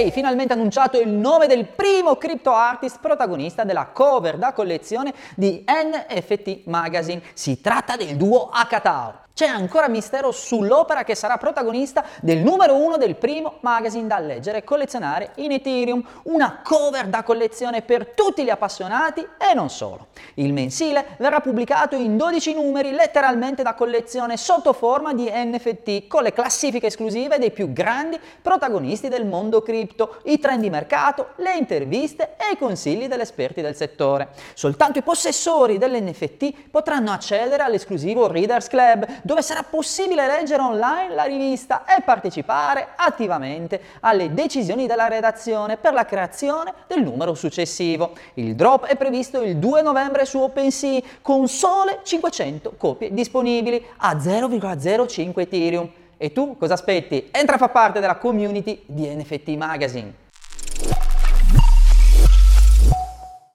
Yay! Finalmente annunciato il nome del primo crypto artist protagonista della cover da collezione di NFT Magazine. Si tratta del duo Akatao. C'è ancora mistero sull'opera che sarà protagonista del numero uno del primo magazine da leggere e collezionare in Ethereum, una cover da collezione per tutti gli appassionati e non solo. Il mensile verrà pubblicato in 12 numeri letteralmente da collezione sotto forma di NFT con le classifiche esclusive dei più grandi protagonisti del mondo cripto, i trend di mercato, le interviste e i consigli degli esperti del settore. Soltanto i possessori dell'NFT potranno accedere all'esclusivo Readers Club dove sarà possibile leggere online la rivista e partecipare attivamente alle decisioni della redazione per la creazione del numero successivo. Il drop è previsto il 2 novembre su OpenSea con sole 500 copie disponibili a 0,05 Ethereum. E tu cosa aspetti? Entra a far parte della community di NFT Magazine.